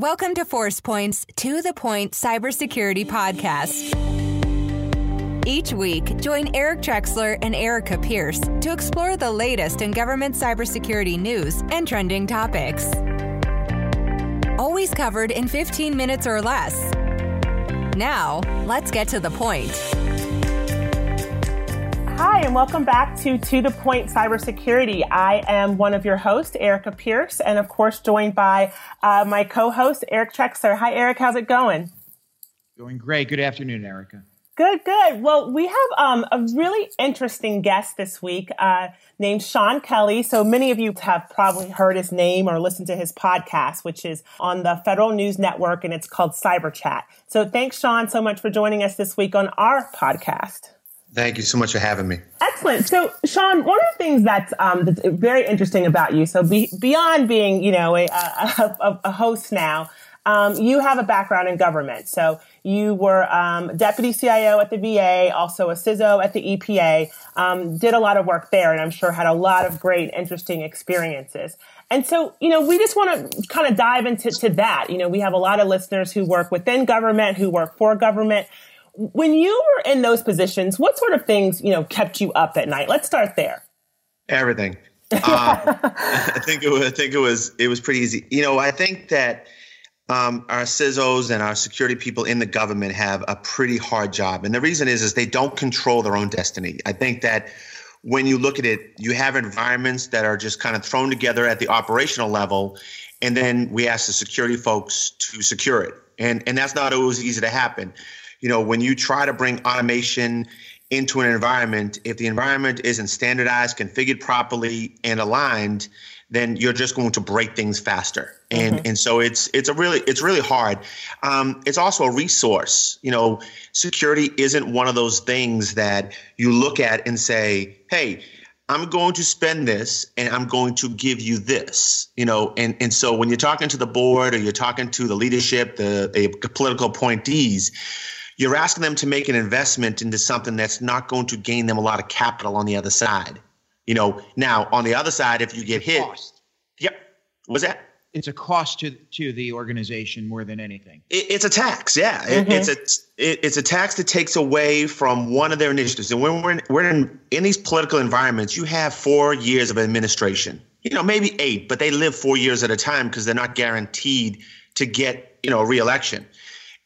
Welcome to ForcePoint's To the Point Cybersecurity Podcast. Each week, join Eric Trexler and Arika Pierce to explore the latest in government cybersecurity news and trending topics. Always covered in 15 minutes or less. Now, let's get to the point. Hi, and welcome back to To the Point Cybersecurity. I am one of your hosts, Arika Pierce, and of course, joined by uh, my co host, Eric Trexler. Hi, Eric. How's it going? Going great. Good afternoon, Arika. Good, good. Well, we have um, a really interesting guest this week uh, named Sean Kelly. So many of you have probably heard his name or listened to his podcast, which is on the Federal News Network, and it's called Cyber Chat. So thanks, Sean, so much for joining us this week on our podcast. Thank you so much for having me. Excellent. So, Sean, one of the things that's, um, that's very interesting about you, so be, beyond being, you know, a, a, a host now, um, you have a background in government. So you were um, deputy CIO at the VA, also a CISO at the EPA, um, did a lot of work there, and I'm sure had a lot of great, interesting experiences. And so, you know, we just want to kind of dive into to that. You know, we have a lot of listeners who work within government, who work for government when you were in those positions, what sort of things, you know, kept you up at night? Let's start there. Everything. um, I think it was, I think it was, it was pretty easy. You know, I think that um, our CISOs and our security people in the government have a pretty hard job. And the reason is, is they don't control their own destiny. I think that when you look at it, you have environments that are just kind of thrown together at the operational level. And then we ask the security folks to secure it. And, and that's not always easy to happen you know, when you try to bring automation into an environment, if the environment isn't standardized, configured properly, and aligned, then you're just going to break things faster. And mm-hmm. and so it's it's a really it's really hard. Um, it's also a resource. You know, security isn't one of those things that you look at and say, hey. I'm going to spend this and I'm going to give you this, you know, and, and so when you're talking to the board or you're talking to the leadership, the, the political appointees, you're asking them to make an investment into something that's not going to gain them a lot of capital on the other side. You know, now on the other side, if you get hit, cost. yep, was that? It's a cost to to the organization more than anything. It, it's a tax, yeah. Mm-hmm. It, it's a it, it's a tax that takes away from one of their initiatives. And when we're in, we're in in these political environments, you have four years of administration. You know, maybe eight, but they live four years at a time because they're not guaranteed to get you know a reelection.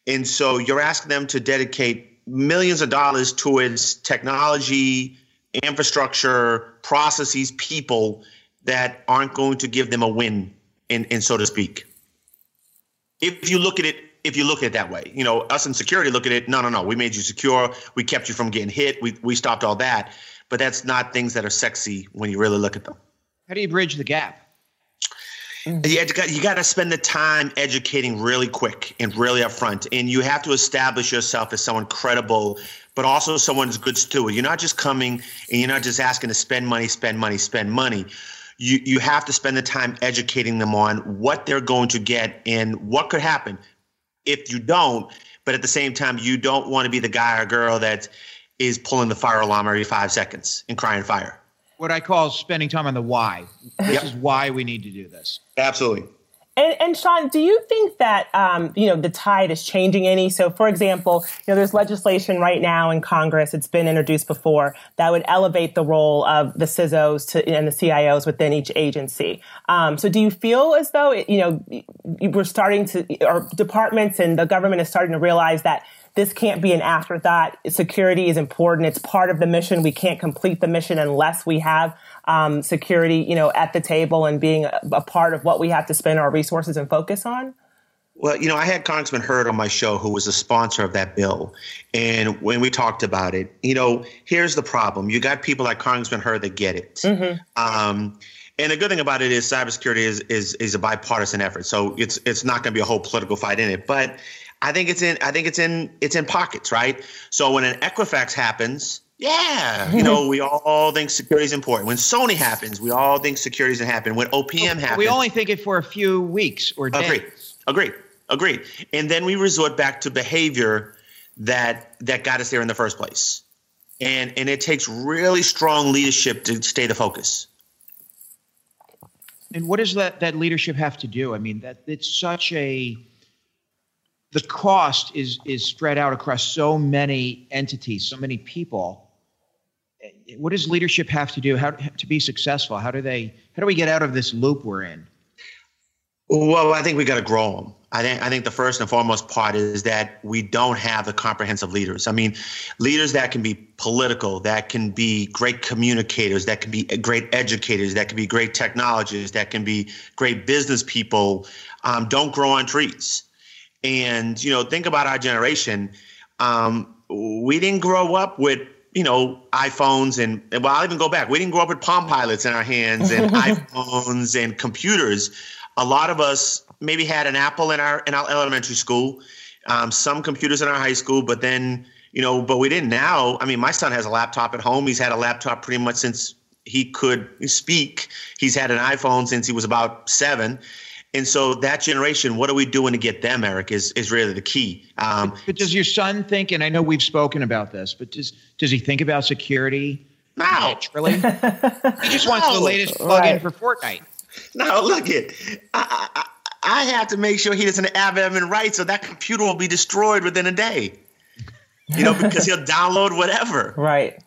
And so you're asking them to dedicate millions of dollars towards technology, infrastructure, processes, people that aren't going to give them a win, in, in so to speak. If you look at it, if you look at it that way, you know, us in security look at it, no, no, no, we made you secure, we kept you from getting hit, we we stopped all that. But that's not things that are sexy when you really look at them. How do you bridge the gap? You, got, you got to spend the time educating really quick and really upfront. And you have to establish yourself as someone credible, but also someone who's good steward. You're not just coming and you're not just asking to spend money, spend money, spend money. You, you have to spend the time educating them on what they're going to get and what could happen if you don't. But at the same time, you don't want to be the guy or girl that is pulling the fire alarm every five seconds and crying fire what I call spending time on the why. This yep. is why we need to do this. Absolutely. And, and, Sean, do you think that um, you know the tide is changing any? So, for example, you know, there's legislation right now in Congress. It's been introduced before that would elevate the role of the CISOs to, and the CIOs within each agency. Um, so, do you feel as though it, you know we're starting to, or departments and the government is starting to realize that this can't be an afterthought. Security is important. It's part of the mission. We can't complete the mission unless we have um, security, you know, at the table and being a, a part of what we have to spend our resources and focus on. Well, you know, I had Congressman Hurd on my show, who was a sponsor of that bill. And when we talked about it, you know, here's the problem: you got people like Congressman Hurd that get it. Mm-hmm. Um, and the good thing about it is cybersecurity is is is a bipartisan effort, so it's it's not going to be a whole political fight in it. But I think it's in I think it's in it's in pockets, right? So when an Equifax happens, yeah, you know, we all think security is important. When Sony happens, we all think security is important. When OPM happens, we only think it for a few weeks or days. Agreed. Agreed. Agreed. And then we resort back to behavior that that got us there in the first place. And and it takes really strong leadership to stay the focus. and what does that that leadership have to do? I mean, that it's such a the cost is is spread out across so many entities, so many people. What does leadership have to do how to be successful? How do they how do we get out of this loop we're in? Well, I think we got to grow them. I think I think the first and foremost part is that we don't have the comprehensive leaders. I mean, leaders that can be political, that can be great communicators, that can be great educators, that can be great technologists, that can be great business people, um, don't grow on trees. And you know, think about our generation. Um, we didn't grow up with you know iPhones and well, I'll even go back. We didn't grow up with Palm Pilots in our hands and iPhones and computers a lot of us maybe had an Apple in our in our elementary school, um, some computers in our high school, but then you know, but we didn't. Now, I mean, my son has a laptop at home. He's had a laptop pretty much since he could speak. He's had an iPhone since he was about seven. And so that generation, what are we doing to get them, Eric, is, is really the key. Um, but, but, does your son think, and I know we've spoken about this, but does, does he think about security? No. Really? he just wants no. the latest plug-in right. for Fortnite. No, look it. I, I, I have to make sure he doesn't have admin rights, so that computer will be destroyed within a day. You know, because he'll download whatever. Right.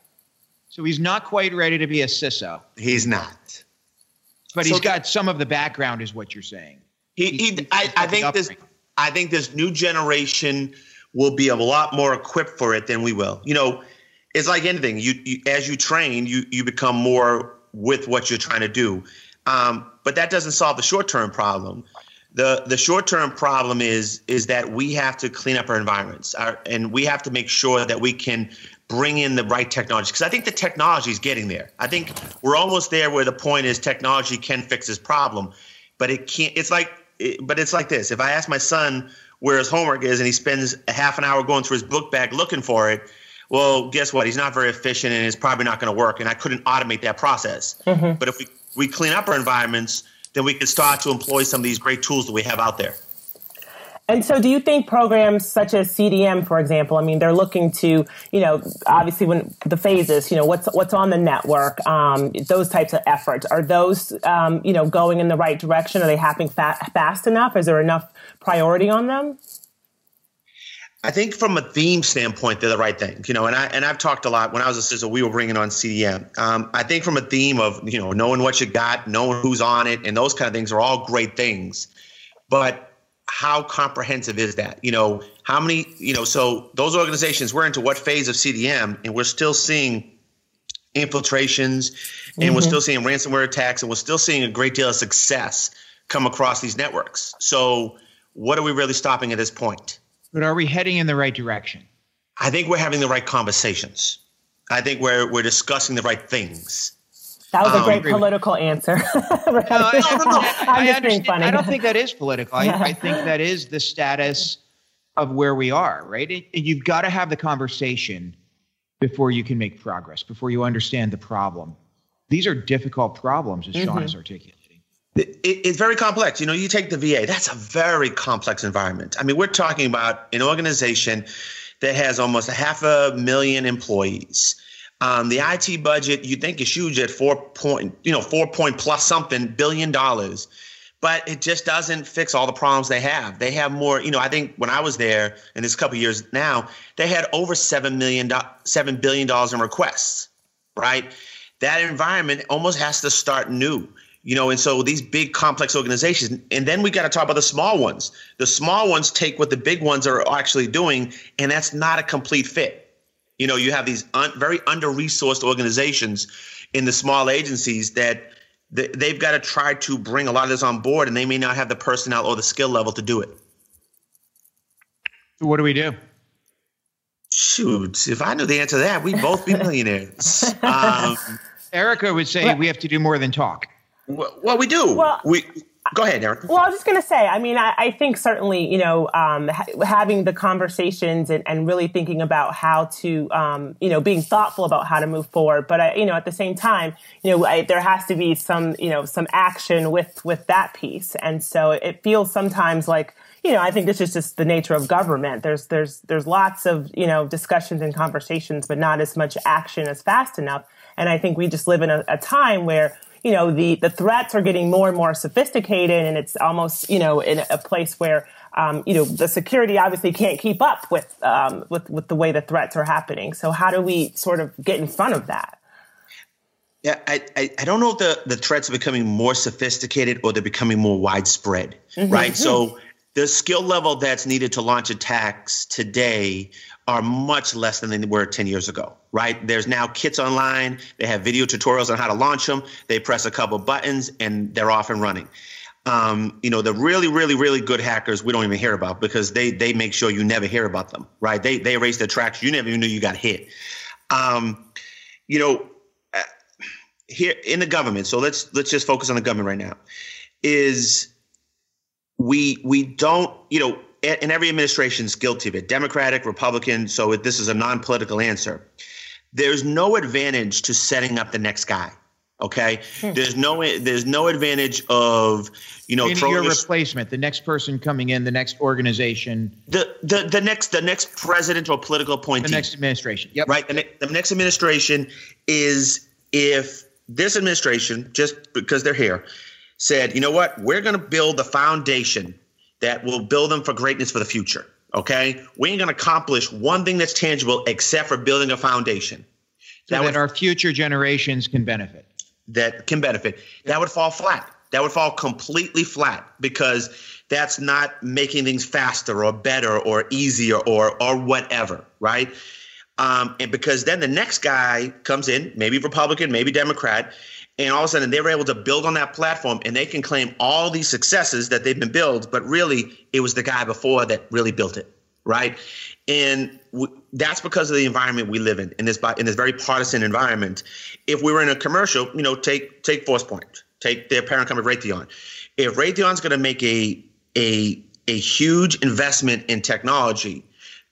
So he's not quite ready to be a CISO. He's not. But so he's got some of the background, is what you're saying. He, he I, I think this. I think this new generation will be a lot more equipped for it than we will. You know, it's like anything. You, you as you train, you you become more with what you're trying to do. Um, but that doesn't solve the short term problem. The the short term problem is is that we have to clean up our environments, our, and we have to make sure that we can bring in the right technology because I think the technology is getting there. I think we're almost there where the point is technology can fix this problem, but it can't. It's like, it, but it's like this. If I ask my son where his homework is and he spends a half an hour going through his book bag looking for it, well, guess what? He's not very efficient and it's probably not going to work. And I couldn't automate that process. Mm-hmm. But if we we clean up our environments, then we can start to employ some of these great tools that we have out there. And so, do you think programs such as CDM, for example, I mean, they're looking to, you know, obviously when the phases, you know, what's what's on the network, um, those types of efforts, are those, um, you know, going in the right direction? Are they happening fa- fast enough? Is there enough priority on them? I think from a theme standpoint, they're the right thing, you know. And I and I've talked a lot when I was a CISO. We were bringing on CDM. Um, I think from a theme of you know knowing what you got, knowing who's on it, and those kind of things are all great things. But how comprehensive is that? You know, how many? You know, so those organizations we're into what phase of CDM, and we're still seeing infiltrations, and mm-hmm. we're still seeing ransomware attacks, and we're still seeing a great deal of success come across these networks. So, what are we really stopping at this point? But are we heading in the right direction? I think we're having the right conversations. I think we're we're discussing the right things. That was a um, great political answer. no, no, no, I'm just being funny. I don't think that is political. I, I, think that is the status of where we are, right? And you've got to have the conversation before you can make progress, before you understand the problem. These are difficult problems, as mm-hmm. Sean is articulating it, it's very complex. You know, you take the VA, that's a very complex environment. I mean, we're talking about an organization that has almost a half a million employees. Um, the IT budget you think is huge at four point, you know, four point plus something billion dollars, but it just doesn't fix all the problems they have. They have more, you know. I think when I was there in this couple years now, they had over seven million, seven billion dollars in requests. Right, that environment almost has to start new you know and so these big complex organizations and then we got to talk about the small ones the small ones take what the big ones are actually doing and that's not a complete fit you know you have these un- very under resourced organizations in the small agencies that th- they've got to try to bring a lot of this on board and they may not have the personnel or the skill level to do it. So what do we do? Shoot if i knew the answer to that we'd both be millionaires. Um, arika would say we have to do more than talk. Well, we do. Well, we go ahead, Eric. Well, I was just going to say. I mean, I, I, think certainly, you know, um, ha- having the conversations and, and, really thinking about how to, um, you know, being thoughtful about how to move forward. But I, you know, at the same time, you know, I, there has to be some, you know, some action with with that piece. And so it feels sometimes like you know, I think this is just the nature of government. There's there's there's lots of you know discussions and conversations, but not as much action as fast enough. And I think we just live in a, a time where you know, the, the threats are getting more and more sophisticated and it's almost, you know, in a place where, um, you know, the security obviously can't keep up with, um, with, with the way the threats are happening. So how do we sort of get in front of that? Yeah, I, I, I, don't know if the, the threats are becoming more sophisticated or they're becoming more widespread, mm-hmm. right? So the skill level that's needed to launch attacks today are much less than they were 10 years ago, right? There's now kits online. They have video tutorials on how to launch them. They press a couple buttons and they're off and running. Um, you know, the really, really, really good hackers we don't even hear about because they they make sure you never hear about them, right? They they erase the tracks. You never even knew you got hit. Um, you know, uh, here in the government. So let's let's just focus on the government right now. Is we we don't you know and every administration is guilty of it democratic republican so this is a non-political answer there's no advantage to setting up the next guy okay? Hmm. there's no there's no advantage of you know your, your replacement the next person coming in the next organization. The the, the next the next president or political appointee. The next administration yep. Right the, ne- the next administration is if this administration just because they're here said you know what? We're going to build the foundation that will build them for greatness for the future. Okay, we ain't gonna accomplish one thing that's tangible except for building a foundation so that, that would, our future generations can benefit. That can benefit. Yeah. That would fall flat. That would fall completely flat because that's not making things faster or better or easier or or whatever, right? Um, and because then the next guy comes in, maybe Republican, maybe Democrat, and all of a sudden they were able to build on that platform and they can claim all these successes that they've been built but really it was the guy before that really built it right? And w- that's because of the environment we live in in this in this very partisan environment. If we were in a commercial you know take take forcepoint take their parent company raytheon. If raytheon's going to make a a a huge investment in technology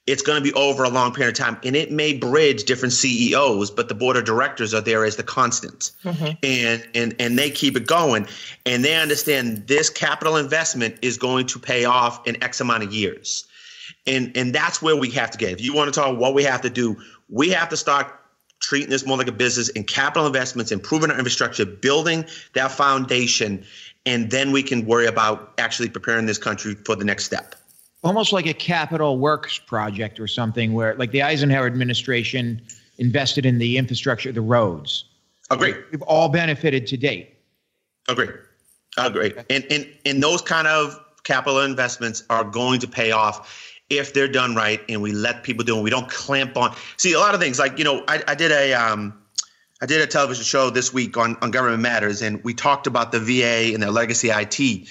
it's going to be over a long period of time and it may bridge different ceos but the board of directors are there as the constant. Mm-hmm. and and and they keep it going and they understand this capital investment is going to pay off in x amount of years. And and that's where we have to get. If you want to talk what we have to do we have to start treating this more like a business and capital investments improving our infrastructure building that foundation and then we can worry about actually preparing this country for the next step almost like a capital works project or something where like the Eisenhower administration invested in the infrastructure, the roads. Agree. We've all benefited to date. Agree. Agree. And, and, and those kind of capital investments are going to pay off if they're done right and we let people do it. We don't clamp on. See, a lot of things like, you know, I, I did a, um, I did a television show this week on, on government matters and we talked about the VA and their legacy IT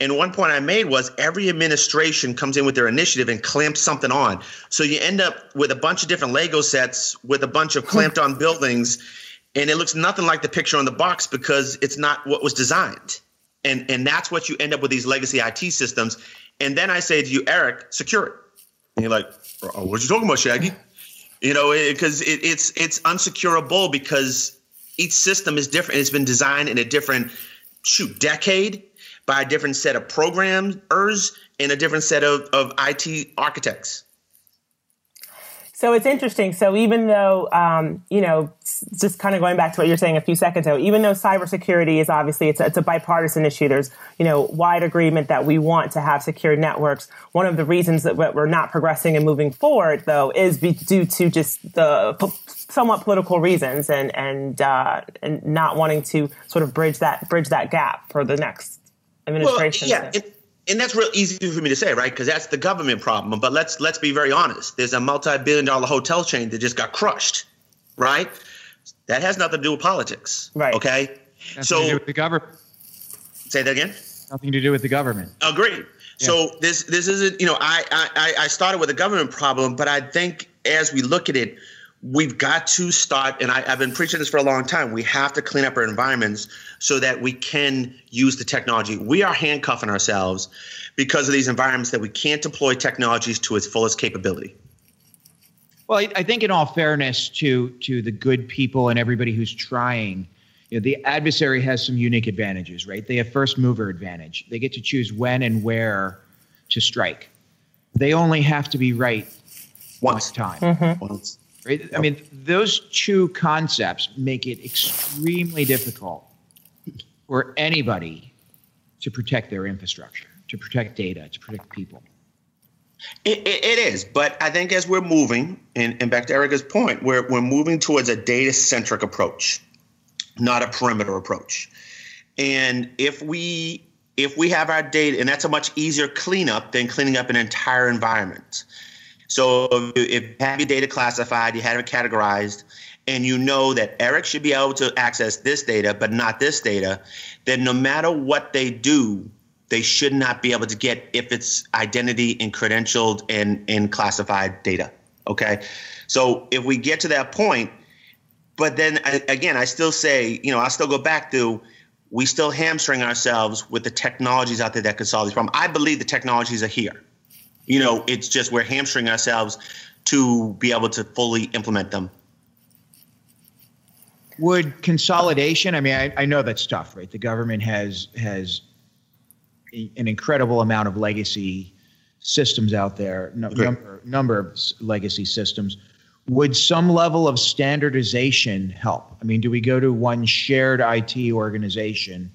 and one point I made was every administration comes in with their initiative and clamps something on. So you end up with a bunch of different Lego sets with a bunch of hmm. clamped on buildings, and it looks nothing like the picture on the box because it's not what was designed. And and that's what you end up with these legacy IT systems. And then I say to you, Eric, secure it. And you're like, oh, what are you talking about, Shaggy? You know, because it, it, it's it's unsecurable because each system is different. It's been designed in a different shoot decade by a different set of programmers and a different set of, of IT architects. So it's interesting. So even though, um, you know, just kind of going back to what you're saying a few seconds ago, even though cybersecurity is obviously it's a, it's a bipartisan issue, there's you know wide agreement that we want to have secure networks. One of the reasons that we're not progressing and moving forward, though, is due to just the somewhat political reasons and and uh, and not wanting to sort of bridge that bridge that gap for the next administration. Well, yeah, and that's real easy for me to say, right? Because that's the government problem. But let's let's be very honest. There's a multi-billion-dollar hotel chain that just got crushed, right? That has nothing to do with politics, right? Okay, nothing so to do with the government. Say that again. Nothing to do with the government. Agreed. Yeah. So this this isn't you know I I I started with a government problem, but I think as we look at it, we've got to start, and I, have been preaching this for a long time. We have to clean up our environments so that we can use the technology. We are handcuffing ourselves because of these environments that we can't deploy technologies to its fullest capability. Well, I think, in all fairness to to the good people and everybody who's trying, you know, the adversary has some unique advantages, right? They have first mover advantage. They get to choose when and where to strike. They only have to be right once time. Mm-hmm. Once Right? I mean, those two concepts make it extremely difficult for anybody to protect their infrastructure, to protect data, to protect people. It, it, it is, but I think as we're moving, and, and back to Arika's point, we're, we're moving towards a data centric approach, not a perimeter approach. And if we if we have our data, and that's a much easier cleanup than cleaning up an entire environment. So if you have your data classified, you have it categorized, and you know that Eric should be able to access this data, but not this data, then no matter what they do, they should not be able to get if it's identity and credentialed and, and classified data. Okay. So if we get to that point, but then again, I still say, you know, I still go back to we still hamstring ourselves with the technologies out there that can solve these problems. I believe the technologies are here. You know, it's just we're hamstring ourselves to be able to fully implement them. Would consolidation? I mean, I, I know that's tough, right? The government has has an incredible amount of legacy systems out there, no, number, number of legacy systems. Would some level of standardization help? I mean, do we go to one shared IT organization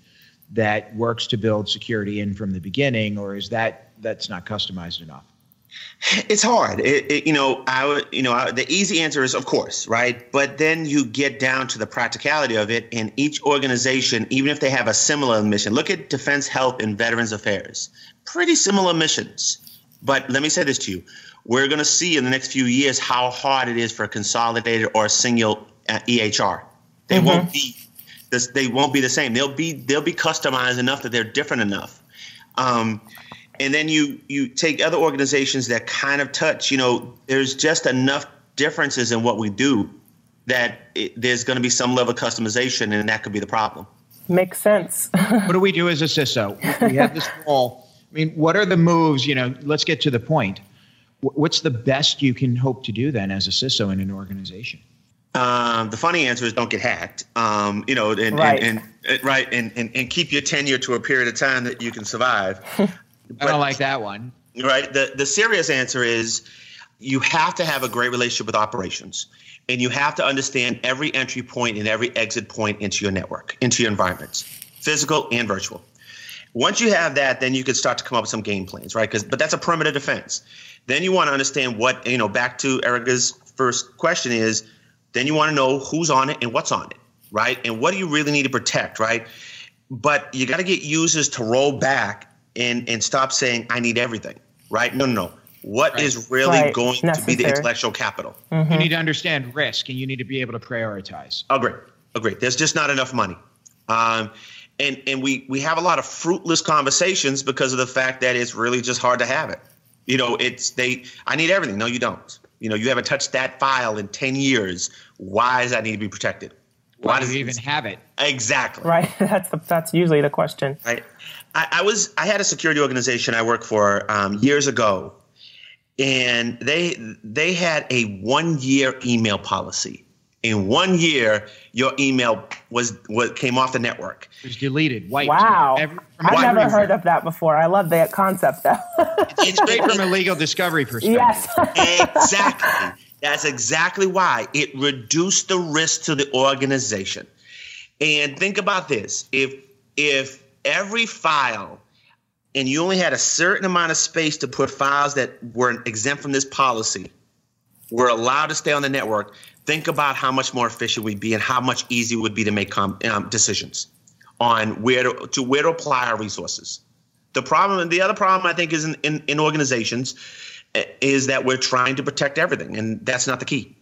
that works to build security in from the beginning, or is that that's not customized enough? It's hard. It, it, you know, I you know, I, the easy answer is of course, right? But then you get down to the practicality of it, and each organization, even if they have a similar mission, look at Defense Health and Veterans Affairs, pretty similar missions. But let me say this to you: we're going to see in the next few years how hard it is for a consolidated or a single uh, EHR. They mm-hmm. won't be this. They won't be the same. They'll be they'll be customized enough that they're different enough. Um, and then you you take other organizations that kind of touch you know there's just enough differences in what we do that it, there's going to be some level of customization and that could be the problem makes sense what do we do as a ciso we have this role i mean what are the moves you know let's get to the point what's the best you can hope to do then as a ciso in an organization um, the funny answer is don't get hacked. Um, you know, and, right. And, and, right, and, and, and keep your tenure to a period of time that you can survive. But, I don't like that one. Right. The the serious answer is you have to have a great relationship with operations and you have to understand every entry point and every exit point into your network, into your environments, physical and virtual. Once you have that, then you can start to come up with some game plans, right? Because but that's a perimeter defense. Then you want to understand what, you know, back to Arika's first question is then you want to know who's on it and what's on it, right? And what do you really need to protect, right? But you got to get users to roll back and and stop saying I need everything. Right? No, no, no. What right. is really right. going Necessary. to be the intellectual capital? Mm-hmm. You need to understand risk, and you need to be able to prioritize. Agree. Agree. There's just not enough money. Um, and and we we have a lot of fruitless conversations because of the fact that it's really just hard to have it. You know, it's they. I need everything. No, you don't. You know, you haven't touched that file in ten years. Why does that need to be protected? Why, Why do you even have it? Exactly. Right. That's the, that's usually the question. Right. I, I, was I had a security organization I worked for um, years ago, and they they had a one year email policy. In one year, your email was what came off the network. It was deleted. Wiped. Wow, every, I've never reason. heard of that before. I love that concept, though. it's great from a legal discovery perspective. Yes, exactly. That's exactly why it reduced the risk to the organization. And think about this: if if every file and you only had a certain amount of space to put files that were exempt from this policy were allowed to stay on the network think about how much more efficient we'd be and how much easier it would be to make com- um, decisions on where to, to, where to apply our resources. The problem and the other problem i think is in, in, in organizations eh, is that we're trying to protect everything and that's not the key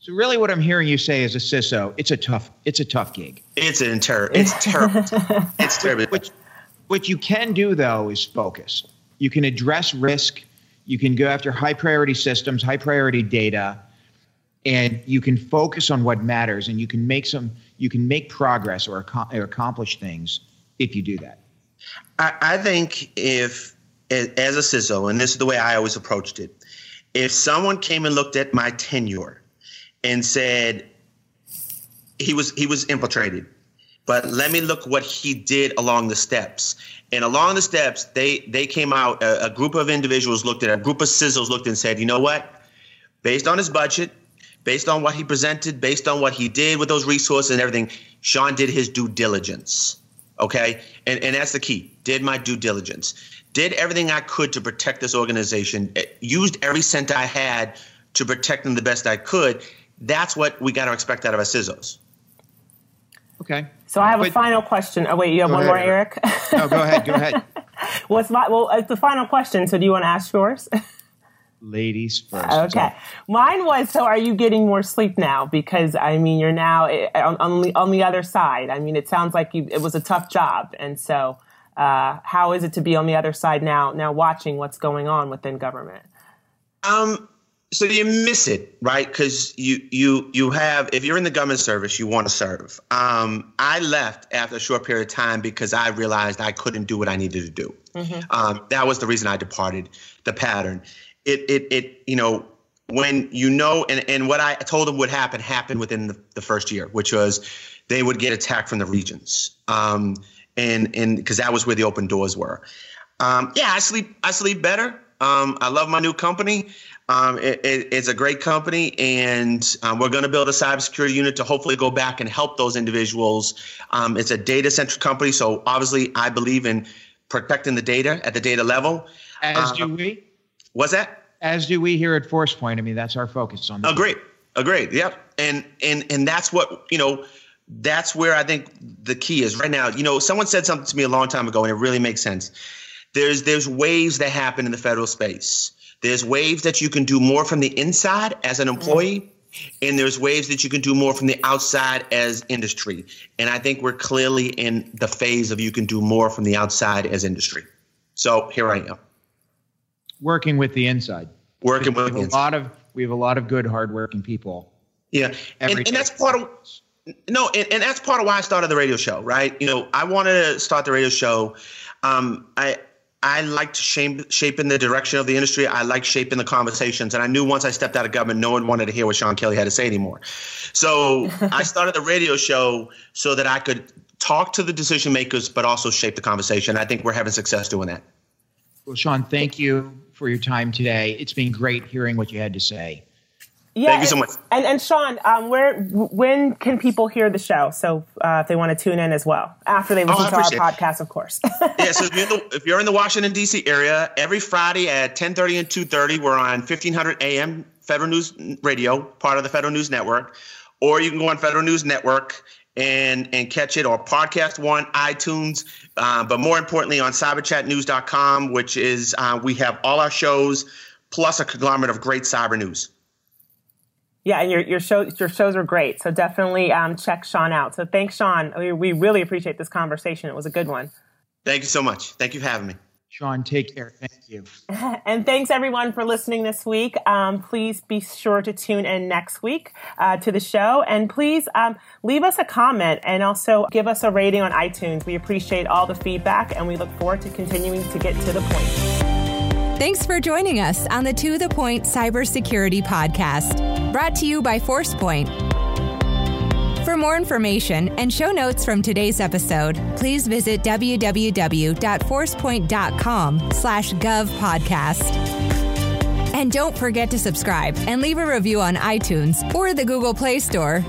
so really, what I'm hearing you say as a CISO, it's a tough, it's a tough gig. It's an ter- it's terrible. it's terrible. What, what you can do though is focus. You can address risk. You can go after high priority systems, high priority data, and you can focus on what matters. And you can make some, you can make progress or, ac- or accomplish things if you do that. I, I think if, as a CISO, and this is the way I always approached it, if someone came and looked at my tenure and said he was he was infiltrated but let me look what he did along the steps and along the steps they they came out a, a group of individuals looked at a group of CISOs looked and said you know what based on his budget based on what he presented based on what he did with those resources and everything sean did his due diligence Okay. And, and that's the key. Did my due diligence, did everything I could to protect this organization, used every cent I had to protect them the best I could. That's what we got to expect out of our CISOs. Okay. So I have but, a final question. Oh wait, you have one ahead. more, Eric? no, go ahead. Go ahead. well, it's my, well, it's the final question. So do you want to ask yours? Ladies first. Okay. Mine was so are you getting more sleep now? Because I mean, you're now eh, on, on, the, on the other side. I mean, it sounds like you, it was a tough job. And so, uh, how is it to be on the other side now, now watching what's going on within government? Um, so you miss it right? Because you you you have if you're in the government service you want to serve. Um, i left after a short period of time because i realized i couldn't do what i needed to do. Mm-hmm. um, that was the reason i departed the pattern. It it, it you know when you know and, and what i told them would happen happened within the, the first year which was they would get attacked from the regions um, and and because that was where the open doors were. Um, yeah i sleep i sleep better. Um, I love my new company. Um, it, it, it's a great company, and um, we're going to build a cybersecurity unit to hopefully go back and help those individuals. Um, it's a data centric company, so obviously I believe in protecting the data at the data level. As do um, we. Was that? As do we here at ForcePoint. I mean, that's our focus on. That. Agreed. Agreed. Yep. And and and that's what you know. That's where I think the key is right now. You know, someone said something to me a long time ago, and it really makes sense. There's there's waves that happen in the federal space there's ways that you can do more from the inside as an employee, and there's ways that you can do more from the outside as industry. And I think we're clearly in the phase of you can do more from the outside as industry. So here I am. Working with the inside. Working with a lot of we have a lot of good hardworking people. Yeah. And, and that's part of no, and, and that's part of why I started the radio show, right? You know, I wanted to start the radio show. Um, I I liked shape, shaping the direction of the industry. I liked shaping the conversations. And I knew once I stepped out of government, no one wanted to hear what Sean Kelly had to say anymore. So I started the radio show so that I could talk to the decision makers, but also shape the conversation. I think we're having success doing that. Well, Sean, thank you for your time today. It's been great hearing what you had to say. Yeah, Thank you so much. And, and Sean, um, where when can people hear the show? So uh, if they want to tune in as well after they listen oh, to our podcast, of course. yeah. So if you're, the, if you're, in the Washington D.C. area, every Friday at 10:30 and 2:30, we're on 1500 AM Federal News Radio, part of the Federal News Network, or you can go on Federal News Network and and catch it or podcast one iTunes, uh, but more importantly on cyberchatnews.com, which is uh, we have all our shows plus a conglomerate of great cyber news. Yeah, and your your shows your shows are great. So definitely um, check Sean out. So thanks, Sean. We, we really appreciate this conversation. It was a good one. Thank you so much. Thank you for having me. Sean, take care. Thank you. and thanks everyone for listening this week. Um, please be sure to tune in next week uh, to the show. And please um, leave us a comment and also give us a rating on iTunes. We appreciate all the feedback and we look forward to continuing to get to the point. Thanks for joining us on the To The Point Cybersecurity Podcast, brought to you by ForcePoint. For more information and show notes from today's episode, please visit www.forcepoint.com slash govpodcast. And don't forget to subscribe and leave a review on iTunes or the Google Play Store.